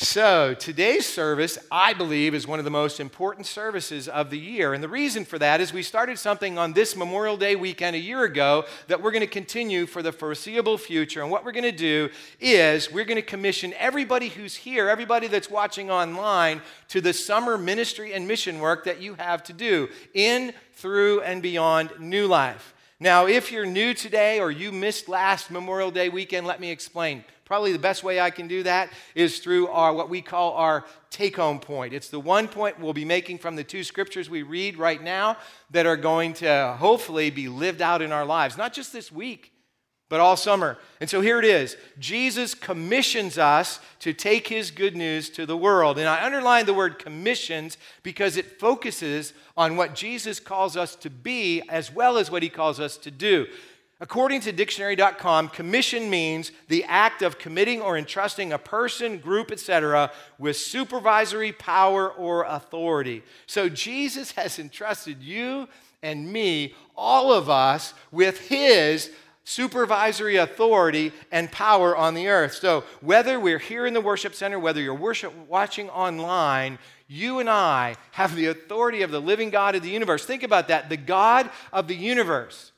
So, today's service, I believe, is one of the most important services of the year. And the reason for that is we started something on this Memorial Day weekend a year ago that we're going to continue for the foreseeable future. And what we're going to do is we're going to commission everybody who's here, everybody that's watching online, to the summer ministry and mission work that you have to do in, through, and beyond New Life. Now, if you're new today or you missed last Memorial Day weekend, let me explain. Probably the best way I can do that is through our what we call our take home point. It's the one point we'll be making from the two scriptures we read right now that are going to hopefully be lived out in our lives, not just this week, but all summer. And so here it is Jesus commissions us to take his good news to the world. And I underline the word commissions because it focuses on what Jesus calls us to be as well as what he calls us to do. According to dictionary.com, commission means the act of committing or entrusting a person, group, etc., with supervisory power or authority. So Jesus has entrusted you and me, all of us, with his supervisory authority and power on the earth. So whether we're here in the worship center, whether you're worship watching online, you and I have the authority of the living God of the universe. Think about that. The God of the universe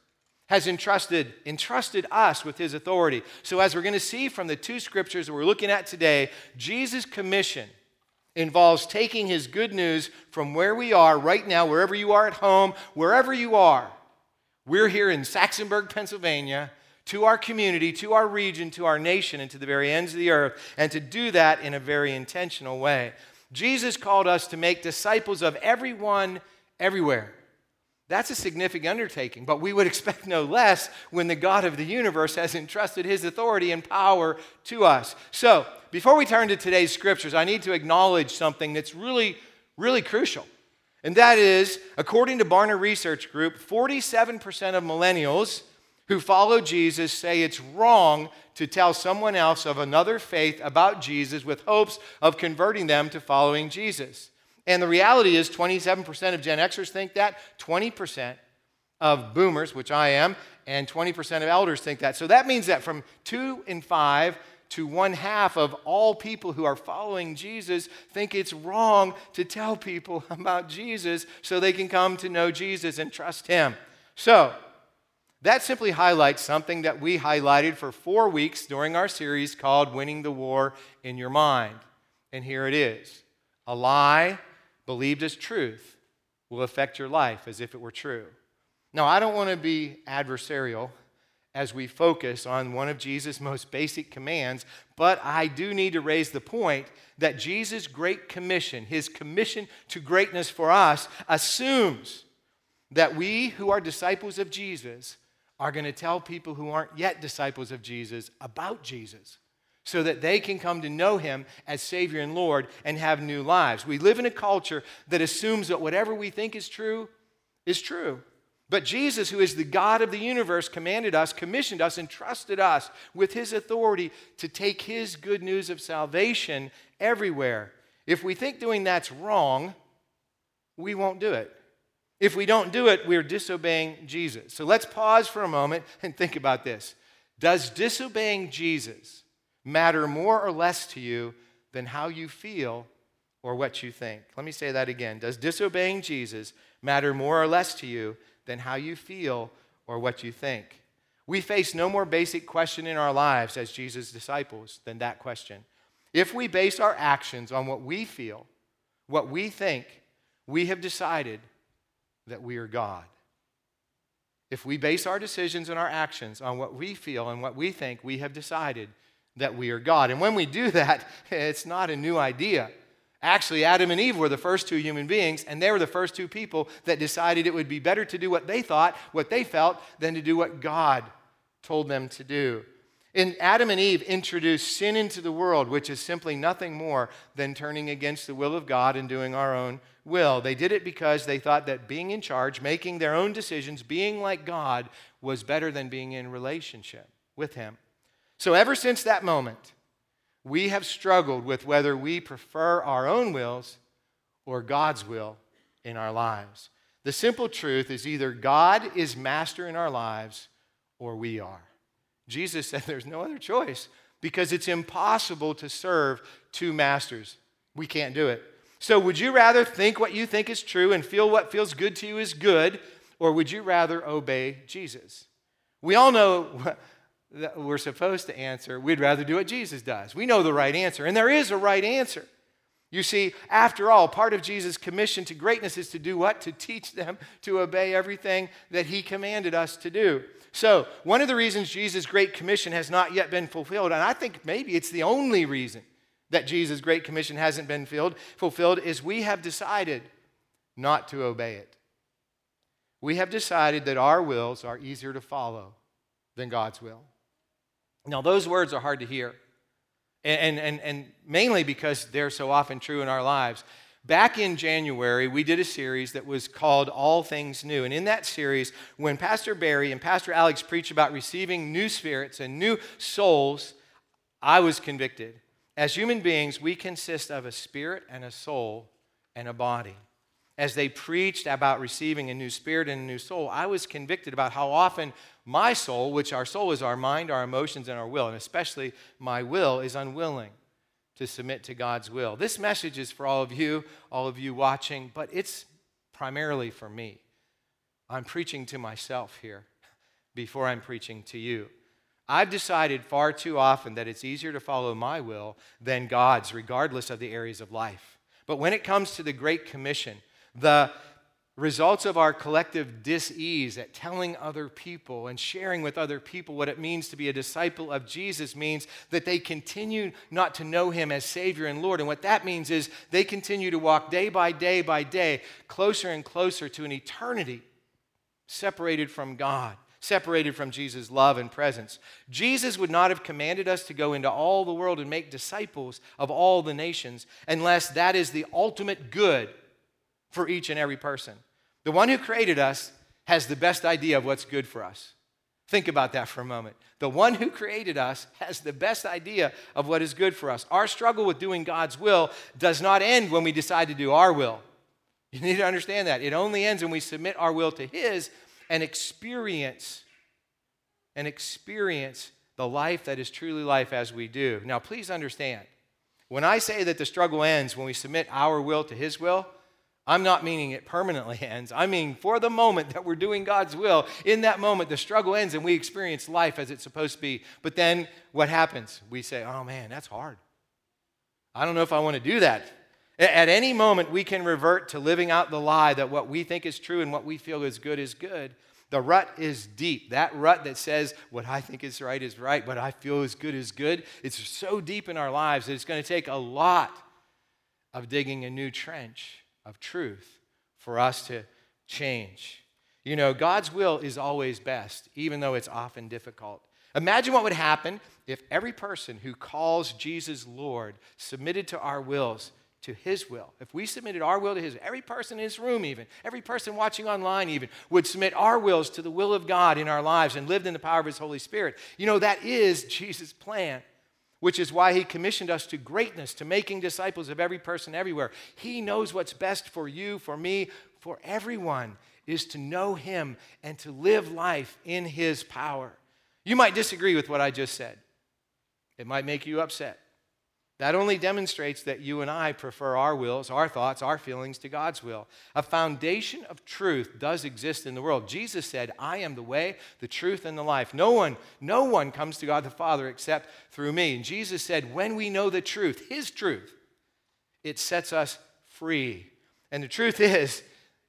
has entrusted, entrusted us with his authority. So, as we're going to see from the two scriptures that we're looking at today, Jesus' commission involves taking his good news from where we are right now, wherever you are at home, wherever you are. We're here in Saxonburg, Pennsylvania, to our community, to our region, to our nation, and to the very ends of the earth, and to do that in a very intentional way. Jesus called us to make disciples of everyone, everywhere. That's a significant undertaking, but we would expect no less when the God of the universe has entrusted his authority and power to us. So, before we turn to today's scriptures, I need to acknowledge something that's really, really crucial. And that is, according to Barna Research Group, 47% of millennials who follow Jesus say it's wrong to tell someone else of another faith about Jesus with hopes of converting them to following Jesus. And the reality is 27% of Gen Xers think that, 20% of boomers, which I am, and 20% of elders think that. So that means that from two in five to one half of all people who are following Jesus think it's wrong to tell people about Jesus so they can come to know Jesus and trust Him. So, that simply highlights something that we highlighted for four weeks during our series called Winning the War in Your Mind. And here it is a lie believed as truth will affect your life as if it were true. Now, I don't want to be adversarial as we focus on one of Jesus' most basic commands, but I do need to raise the point that Jesus' great commission, his commission to greatness for us, assumes that we who are disciples of Jesus are going to tell people who aren't yet disciples of Jesus about Jesus so that they can come to know him as Savior and Lord and have new lives. We live in a culture that assumes that whatever we think is true is true. But Jesus, who is the God of the universe, commanded us, commissioned us, and trusted us with his authority to take his good news of salvation everywhere. If we think doing that's wrong, we won't do it. If we don't do it, we're disobeying Jesus. So let's pause for a moment and think about this. Does disobeying Jesus matter more or less to you than how you feel or what you think. Let me say that again. Does disobeying Jesus matter more or less to you than how you feel or what you think? We face no more basic question in our lives as Jesus' disciples than that question. If we base our actions on what we feel, what we think, we have decided that we are God. If we base our decisions and our actions on what we feel and what we think, we have decided that we are God. And when we do that, it's not a new idea. Actually, Adam and Eve were the first two human beings, and they were the first two people that decided it would be better to do what they thought, what they felt, than to do what God told them to do. And Adam and Eve introduced sin into the world, which is simply nothing more than turning against the will of God and doing our own will. They did it because they thought that being in charge, making their own decisions, being like God, was better than being in relationship with Him. So, ever since that moment, we have struggled with whether we prefer our own wills or God's will in our lives. The simple truth is either God is master in our lives or we are. Jesus said there's no other choice because it's impossible to serve two masters. We can't do it. So, would you rather think what you think is true and feel what feels good to you is good, or would you rather obey Jesus? We all know that we're supposed to answer, we'd rather do what Jesus does. We know the right answer, and there is a right answer. You see, after all, part of Jesus' commission to greatness is to do what? To teach them to obey everything that he commanded us to do. So, one of the reasons Jesus' great commission has not yet been fulfilled, and I think maybe it's the only reason that Jesus' great commission hasn't been filled, fulfilled, is we have decided not to obey it. We have decided that our wills are easier to follow than God's will. Now, those words are hard to hear. And, and, and mainly because they're so often true in our lives. Back in January, we did a series that was called All Things New. And in that series, when Pastor Barry and Pastor Alex preached about receiving new spirits and new souls, I was convicted. As human beings, we consist of a spirit and a soul and a body. As they preached about receiving a new spirit and a new soul, I was convicted about how often my soul, which our soul is our mind, our emotions, and our will, and especially my will, is unwilling to submit to God's will. This message is for all of you, all of you watching, but it's primarily for me. I'm preaching to myself here before I'm preaching to you. I've decided far too often that it's easier to follow my will than God's, regardless of the areas of life. But when it comes to the Great Commission, the results of our collective dis-ease at telling other people and sharing with other people what it means to be a disciple of Jesus means that they continue not to know him as savior and lord and what that means is they continue to walk day by day by day closer and closer to an eternity separated from God separated from Jesus' love and presence. Jesus would not have commanded us to go into all the world and make disciples of all the nations unless that is the ultimate good for each and every person. The one who created us has the best idea of what's good for us. Think about that for a moment. The one who created us has the best idea of what is good for us. Our struggle with doing God's will does not end when we decide to do our will. You need to understand that. It only ends when we submit our will to His and experience and experience the life that is truly life as we do. Now, please understand, when I say that the struggle ends when we submit our will to His will, I'm not meaning it permanently ends. I mean, for the moment that we're doing God's will, in that moment, the struggle ends and we experience life as it's supposed to be. But then what happens? We say, oh man, that's hard. I don't know if I want to do that. At any moment, we can revert to living out the lie that what we think is true and what we feel is good is good. The rut is deep. That rut that says what I think is right is right, what I feel is good is good. It's so deep in our lives that it's going to take a lot of digging a new trench of truth for us to change. You know, God's will is always best, even though it's often difficult. Imagine what would happen if every person who calls Jesus Lord submitted to our wills to his will. If we submitted our will to his, every person in this room, even, every person watching online, even, would submit our wills to the will of God in our lives and lived in the power of his Holy Spirit. You know, that is Jesus' plan which is why he commissioned us to greatness, to making disciples of every person everywhere. He knows what's best for you, for me, for everyone, is to know him and to live life in his power. You might disagree with what I just said, it might make you upset. That only demonstrates that you and I prefer our wills, our thoughts, our feelings to God's will. A foundation of truth does exist in the world. Jesus said, I am the way, the truth, and the life. No one, no one comes to God the Father except through me. And Jesus said, when we know the truth, His truth, it sets us free. And the truth is,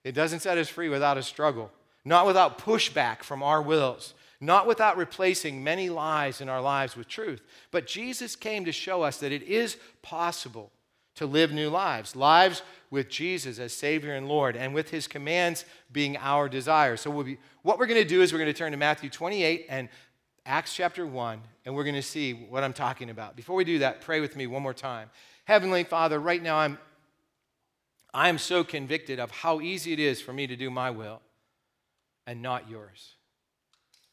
it doesn't set us free without a struggle, not without pushback from our wills not without replacing many lies in our lives with truth. But Jesus came to show us that it is possible to live new lives, lives with Jesus as Savior and Lord, and with His commands being our desire. So, we'll be, what we're going to do is we're going to turn to Matthew 28 and Acts chapter 1, and we're going to see what I'm talking about. Before we do that, pray with me one more time. Heavenly Father, right now I'm, I'm so convicted of how easy it is for me to do my will and not yours.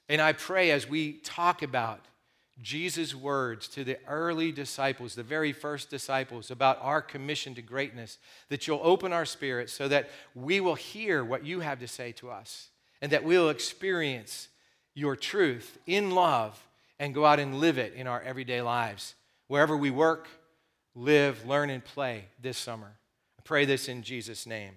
And I pray as we talk about Jesus' words to the early disciples, the very first disciples, about our commission to greatness, that you'll open our spirits so that we will hear what you have to say to us and that we'll experience your truth in love and go out and live it in our everyday lives. Wherever we work, live, learn, and play this summer. I pray this in Jesus' name.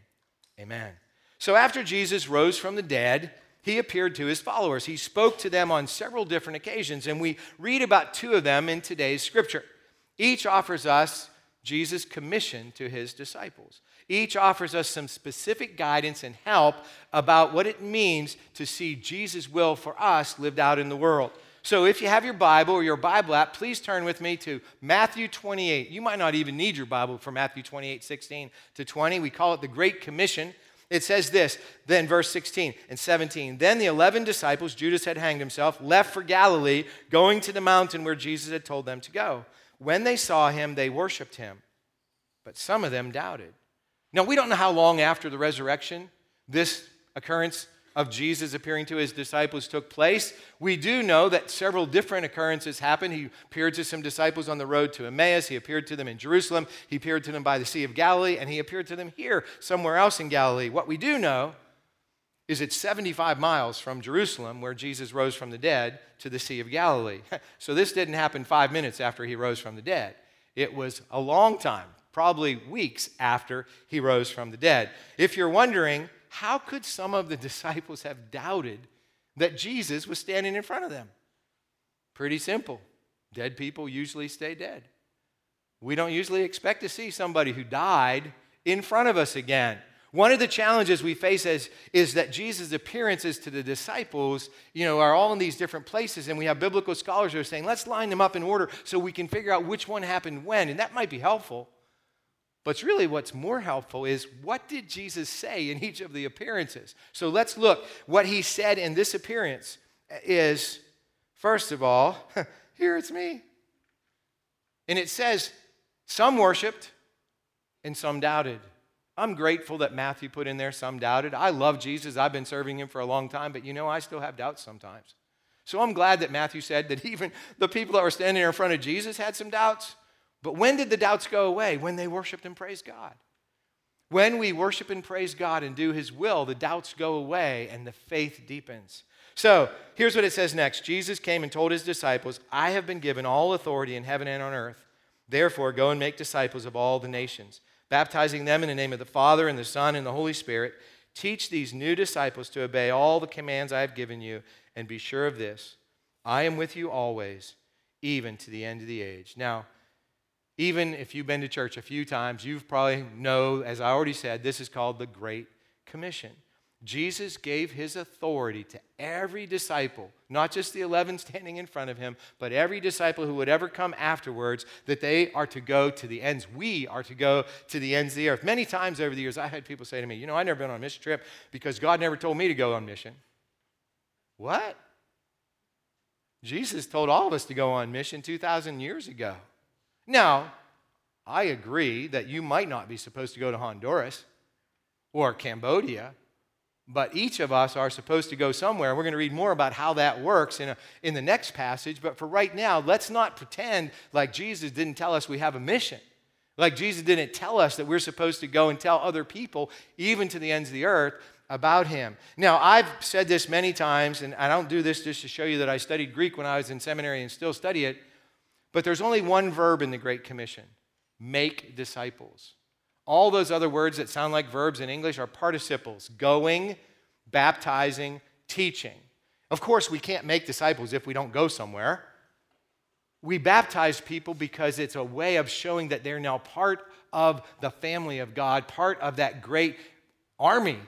Amen. So after Jesus rose from the dead, he appeared to his followers. He spoke to them on several different occasions, and we read about two of them in today's scripture. Each offers us Jesus' commission to his disciples. Each offers us some specific guidance and help about what it means to see Jesus' will for us lived out in the world. So if you have your Bible or your Bible app, please turn with me to Matthew 28. You might not even need your Bible for Matthew 28, 16 to 20. We call it the Great Commission. It says this, then verse 16 and 17. Then the 11 disciples, Judas had hanged himself, left for Galilee, going to the mountain where Jesus had told them to go. When they saw him, they worshiped him, but some of them doubted. Now, we don't know how long after the resurrection this occurrence of Jesus appearing to his disciples took place. We do know that several different occurrences happened. He appeared to some disciples on the road to Emmaus, he appeared to them in Jerusalem, he appeared to them by the Sea of Galilee, and he appeared to them here, somewhere else in Galilee. What we do know is it's 75 miles from Jerusalem, where Jesus rose from the dead, to the Sea of Galilee. So this didn't happen five minutes after he rose from the dead. It was a long time, probably weeks after he rose from the dead. If you're wondering, how could some of the disciples have doubted that Jesus was standing in front of them? Pretty simple. Dead people usually stay dead. We don't usually expect to see somebody who died in front of us again. One of the challenges we face is, is that Jesus' appearances to the disciples, you know, are all in these different places, and we have biblical scholars who are saying, let's line them up in order so we can figure out which one happened when, and that might be helpful. But really, what's more helpful is what did Jesus say in each of the appearances? So let's look. What he said in this appearance is, first of all, here it's me. And it says, some worshiped and some doubted. I'm grateful that Matthew put in there some doubted. I love Jesus. I've been serving him for a long time, but you know, I still have doubts sometimes. So I'm glad that Matthew said that even the people that were standing in front of Jesus had some doubts. But when did the doubts go away? When they worshiped and praised God. When we worship and praise God and do His will, the doubts go away and the faith deepens. So here's what it says next Jesus came and told His disciples, I have been given all authority in heaven and on earth. Therefore, go and make disciples of all the nations, baptizing them in the name of the Father and the Son and the Holy Spirit. Teach these new disciples to obey all the commands I have given you, and be sure of this I am with you always, even to the end of the age. Now, even if you've been to church a few times, you've probably know, as I already said, this is called the Great Commission. Jesus gave his authority to every disciple, not just the 11 standing in front of him, but every disciple who would ever come afterwards, that they are to go to the ends. We are to go to the ends of the earth. Many times over the years, I've had people say to me, You know, I've never been on a mission trip because God never told me to go on mission. What? Jesus told all of us to go on mission 2,000 years ago. Now, I agree that you might not be supposed to go to Honduras or Cambodia, but each of us are supposed to go somewhere. We're going to read more about how that works in, a, in the next passage. But for right now, let's not pretend like Jesus didn't tell us we have a mission. Like Jesus didn't tell us that we're supposed to go and tell other people, even to the ends of the earth, about him. Now, I've said this many times, and I don't do this just to show you that I studied Greek when I was in seminary and still study it. But there's only one verb in the Great Commission make disciples. All those other words that sound like verbs in English are participles going, baptizing, teaching. Of course, we can't make disciples if we don't go somewhere. We baptize people because it's a way of showing that they're now part of the family of God, part of that great army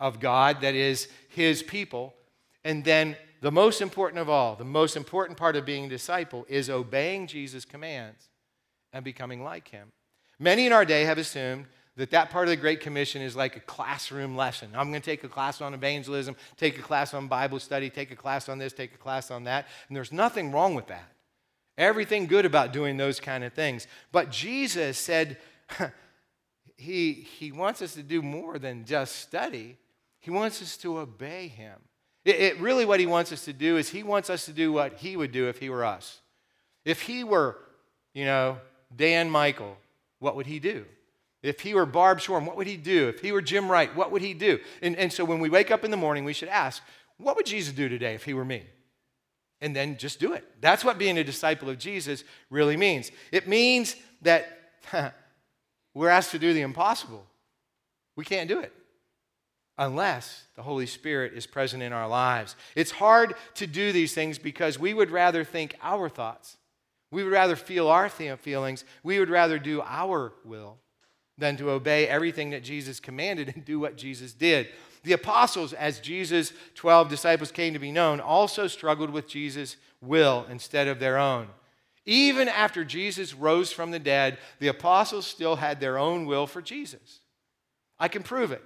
of God that is His people. And then the most important of all, the most important part of being a disciple is obeying Jesus' commands and becoming like him. Many in our day have assumed that that part of the Great Commission is like a classroom lesson. I'm going to take a class on evangelism, take a class on Bible study, take a class on this, take a class on that. And there's nothing wrong with that. Everything good about doing those kind of things. But Jesus said he, he wants us to do more than just study, He wants us to obey Him. It, it really what he wants us to do is he wants us to do what he would do if he were us. If he were, you know, Dan Michael, what would he do? If he were Barb Shorm, what would he do? If he were Jim Wright, what would he do? And, and so when we wake up in the morning, we should ask, what would Jesus do today if he were me? and then just do it. That's what being a disciple of Jesus really means. It means that we're asked to do the impossible. We can't do it unless the Holy Spirit is present in our lives. It's hard to do these things because we would rather think our thoughts. We would rather feel our feelings. We would rather do our will than to obey everything that Jesus commanded and do what Jesus did. The apostles, as Jesus' 12 disciples came to be known, also struggled with Jesus' will instead of their own. Even after Jesus rose from the dead, the apostles still had their own will for Jesus. I can prove it.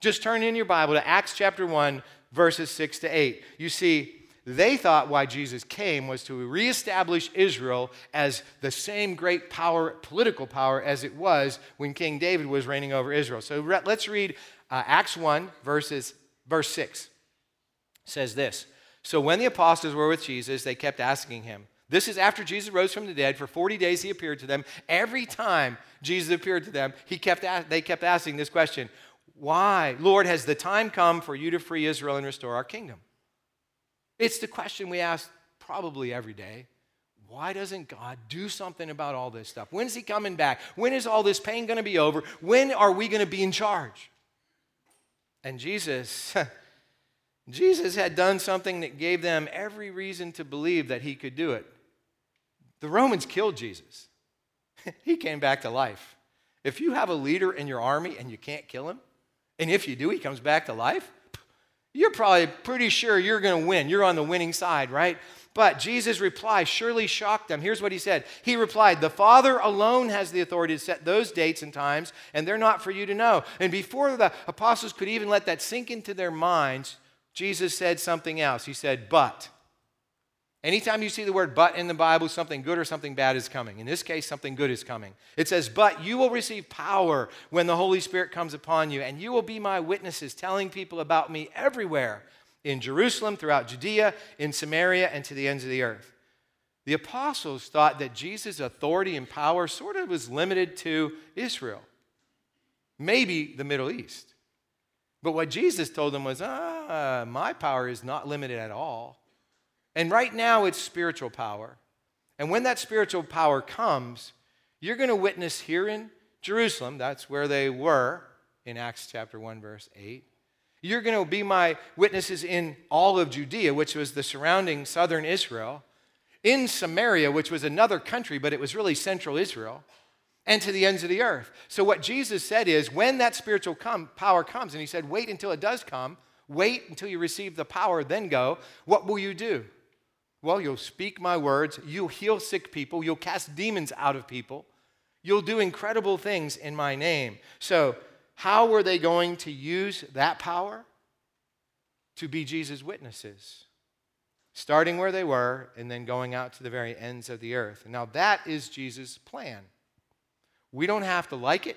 Just turn in your Bible to Acts chapter 1, verses 6 to 8. You see, they thought why Jesus came was to reestablish Israel as the same great power, political power, as it was when King David was reigning over Israel. So let's read uh, Acts 1, verses, verse 6. It says this So when the apostles were with Jesus, they kept asking him. This is after Jesus rose from the dead. For 40 days he appeared to them. Every time Jesus appeared to them, he kept, they kept asking this question Why, Lord, has the time come for you to free Israel and restore our kingdom? It's the question we ask probably every day. Why doesn't God do something about all this stuff? When's He coming back? When is all this pain going to be over? When are we going to be in charge? And Jesus, Jesus had done something that gave them every reason to believe that he could do it. The Romans killed Jesus, he came back to life. If you have a leader in your army and you can't kill him, and if you do, he comes back to life, you're probably pretty sure you're going to win. You're on the winning side, right? But Jesus' reply surely shocked them. Here's what he said He replied, The Father alone has the authority to set those dates and times, and they're not for you to know. And before the apostles could even let that sink into their minds, Jesus said something else. He said, But. Anytime you see the word but in the Bible, something good or something bad is coming. In this case, something good is coming. It says, But you will receive power when the Holy Spirit comes upon you, and you will be my witnesses, telling people about me everywhere in Jerusalem, throughout Judea, in Samaria, and to the ends of the earth. The apostles thought that Jesus' authority and power sort of was limited to Israel, maybe the Middle East. But what Jesus told them was, ah, my power is not limited at all. And right now, it's spiritual power. And when that spiritual power comes, you're going to witness here in Jerusalem, that's where they were in Acts chapter 1, verse 8. You're going to be my witnesses in all of Judea, which was the surrounding southern Israel, in Samaria, which was another country, but it was really central Israel, and to the ends of the earth. So, what Jesus said is when that spiritual come, power comes, and he said, wait until it does come, wait until you receive the power, then go, what will you do? Well, you'll speak my words, you'll heal sick people, you'll cast demons out of people, you'll do incredible things in my name. So, how were they going to use that power? To be Jesus' witnesses, starting where they were and then going out to the very ends of the earth. Now, that is Jesus' plan. We don't have to like it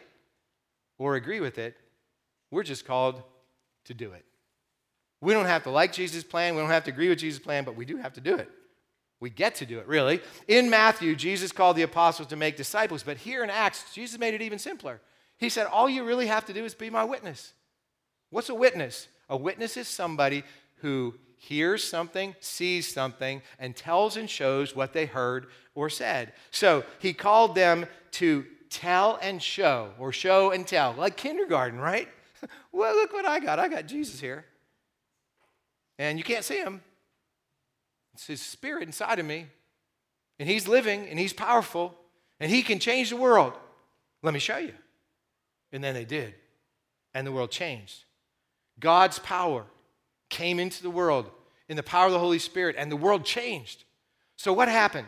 or agree with it, we're just called to do it. We don't have to like Jesus' plan, we don't have to agree with Jesus' plan, but we do have to do it. We get to do it, really. In Matthew, Jesus called the apostles to make disciples, but here in Acts, Jesus made it even simpler. He said, All you really have to do is be my witness. What's a witness? A witness is somebody who hears something, sees something, and tells and shows what they heard or said. So he called them to tell and show, or show and tell, like kindergarten, right? well, look what I got. I got Jesus here. And you can't see him, it's his spirit inside of me. And he's living and he's powerful and he can change the world. Let me show you. And then they did. And the world changed. God's power came into the world in the power of the Holy Spirit, and the world changed. So, what happened?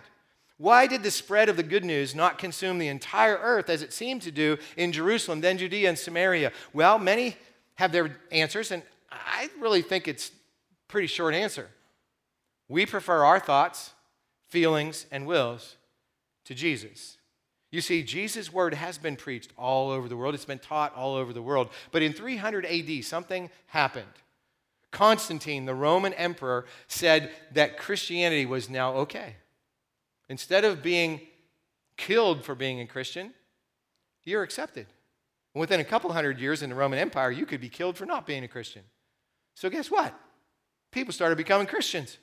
Why did the spread of the good news not consume the entire earth as it seemed to do in Jerusalem, then Judea and Samaria? Well, many have their answers, and I really think it's pretty short answer. We prefer our thoughts, feelings, and wills to Jesus. You see, Jesus' word has been preached all over the world, it's been taught all over the world. But in 300 AD, something happened. Constantine, the Roman emperor, said that Christianity was now okay. Instead of being killed for being a Christian, you're accepted. And Within a couple hundred years in the Roman Empire, you could be killed for not being a Christian. So, guess what? People started becoming Christians.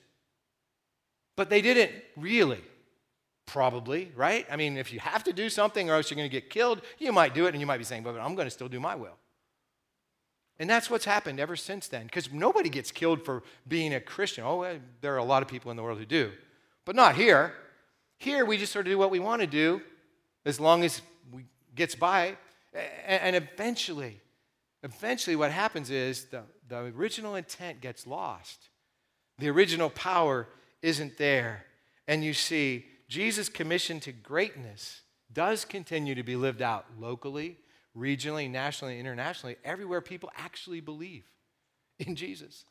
But they didn't really. Probably, right? I mean, if you have to do something or else you're going to get killed, you might do it and you might be saying, but I'm going to still do my will. And that's what's happened ever since then because nobody gets killed for being a Christian. Oh, there are a lot of people in the world who do, but not here. Here, we just sort of do what we want to do as long as we gets by. And eventually, eventually what happens is the, the original intent gets lost. The original power isn't there. And you see, Jesus' commission to greatness does continue to be lived out locally, regionally, nationally, internationally, everywhere people actually believe in Jesus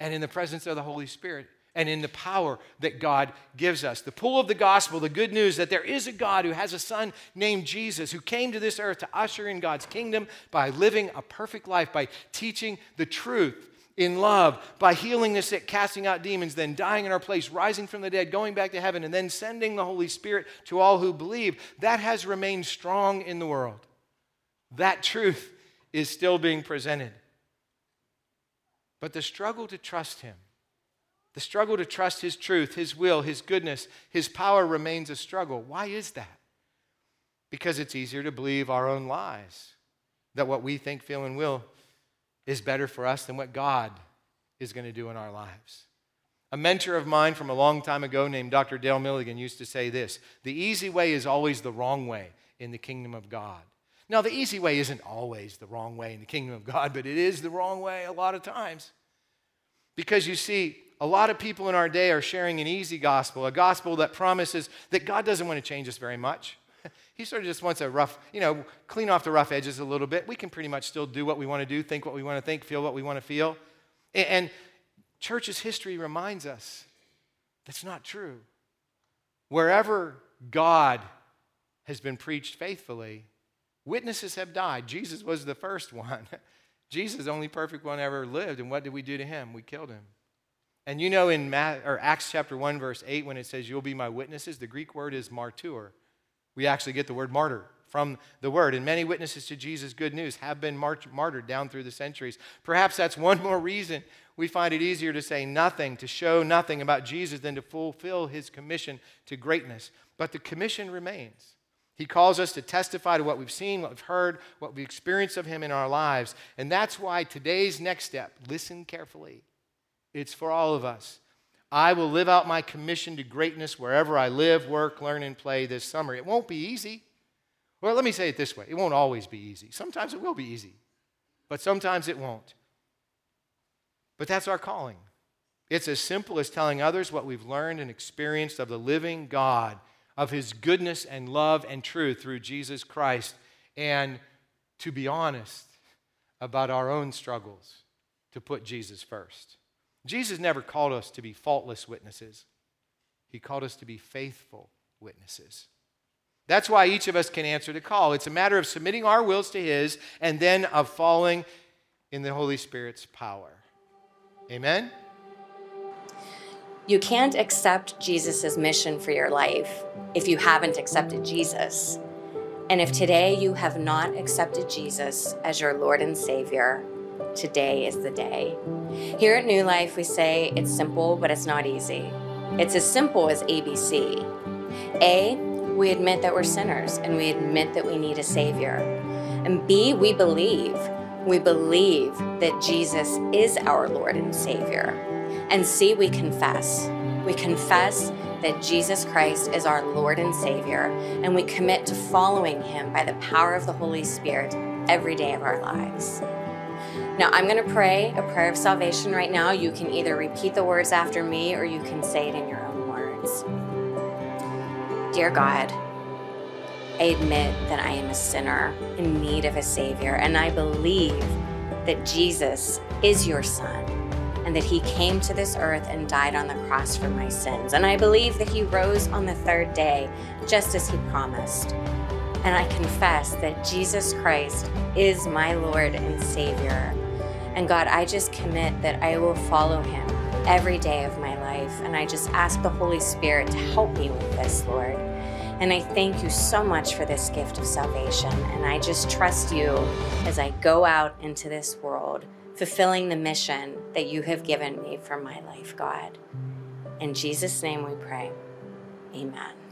and in the presence of the Holy Spirit and in the power that God gives us. The pull of the gospel, the good news that there is a God who has a son named Jesus who came to this earth to usher in God's kingdom by living a perfect life, by teaching the truth in love, by healing the sick, casting out demons, then dying in our place, rising from the dead, going back to heaven, and then sending the Holy Spirit to all who believe, that has remained strong in the world. That truth is still being presented. But the struggle to trust Him, the struggle to trust His truth, His will, His goodness, His power remains a struggle. Why is that? Because it's easier to believe our own lies, that what we think, feel, and will is better for us than what God is going to do in our lives. A mentor of mine from a long time ago named Dr. Dale Milligan used to say this The easy way is always the wrong way in the kingdom of God. Now, the easy way isn't always the wrong way in the kingdom of God, but it is the wrong way a lot of times. Because you see, a lot of people in our day are sharing an easy gospel, a gospel that promises that God doesn't want to change us very much. He sort of just wants a rough, you know, clean off the rough edges a little bit. We can pretty much still do what we want to do, think what we want to think, feel what we want to feel. And church's history reminds us that's not true. Wherever God has been preached faithfully, Witnesses have died. Jesus was the first one. Jesus, the only perfect one ever lived. And what did we do to him? We killed him. And you know in or Acts chapter 1, verse 8, when it says, You'll be my witnesses, the Greek word is martyr. We actually get the word martyr from the word. And many witnesses to Jesus' good news have been martyred down through the centuries. Perhaps that's one more reason we find it easier to say nothing, to show nothing about Jesus than to fulfill his commission to greatness. But the commission remains. He calls us to testify to what we've seen, what we've heard, what we've experienced of Him in our lives. And that's why today's next step, listen carefully, it's for all of us. I will live out my commission to greatness wherever I live, work, learn, and play this summer. It won't be easy. Well, let me say it this way it won't always be easy. Sometimes it will be easy, but sometimes it won't. But that's our calling. It's as simple as telling others what we've learned and experienced of the living God of his goodness and love and truth through Jesus Christ, and to be honest about our own struggles to put Jesus first. Jesus never called us to be faultless witnesses, he called us to be faithful witnesses. That's why each of us can answer the call. It's a matter of submitting our wills to His and then of falling in the Holy Spirit's power. Amen? You can't accept Jesus' mission for your life if you haven't accepted Jesus. And if today you have not accepted Jesus as your Lord and Savior, today is the day. Here at New Life, we say it's simple, but it's not easy. It's as simple as ABC. A, we admit that we're sinners and we admit that we need a Savior. And B, we believe. We believe that Jesus is our Lord and Savior. And C, we confess. We confess that Jesus Christ is our Lord and Savior, and we commit to following him by the power of the Holy Spirit every day of our lives. Now, I'm going to pray a prayer of salvation right now. You can either repeat the words after me or you can say it in your own words. Dear God, I admit that I am a sinner in need of a Savior, and I believe that Jesus is your Son and that he came to this earth and died on the cross for my sins. And I believe that he rose on the third day, just as he promised. And I confess that Jesus Christ is my Lord and Savior. And God, I just commit that I will follow him every day of my life. And I just ask the Holy Spirit to help me with this, Lord. And I thank you so much for this gift of salvation. And I just trust you as I go out into this world fulfilling the mission that you have given me for my life, God. In Jesus' name we pray. Amen.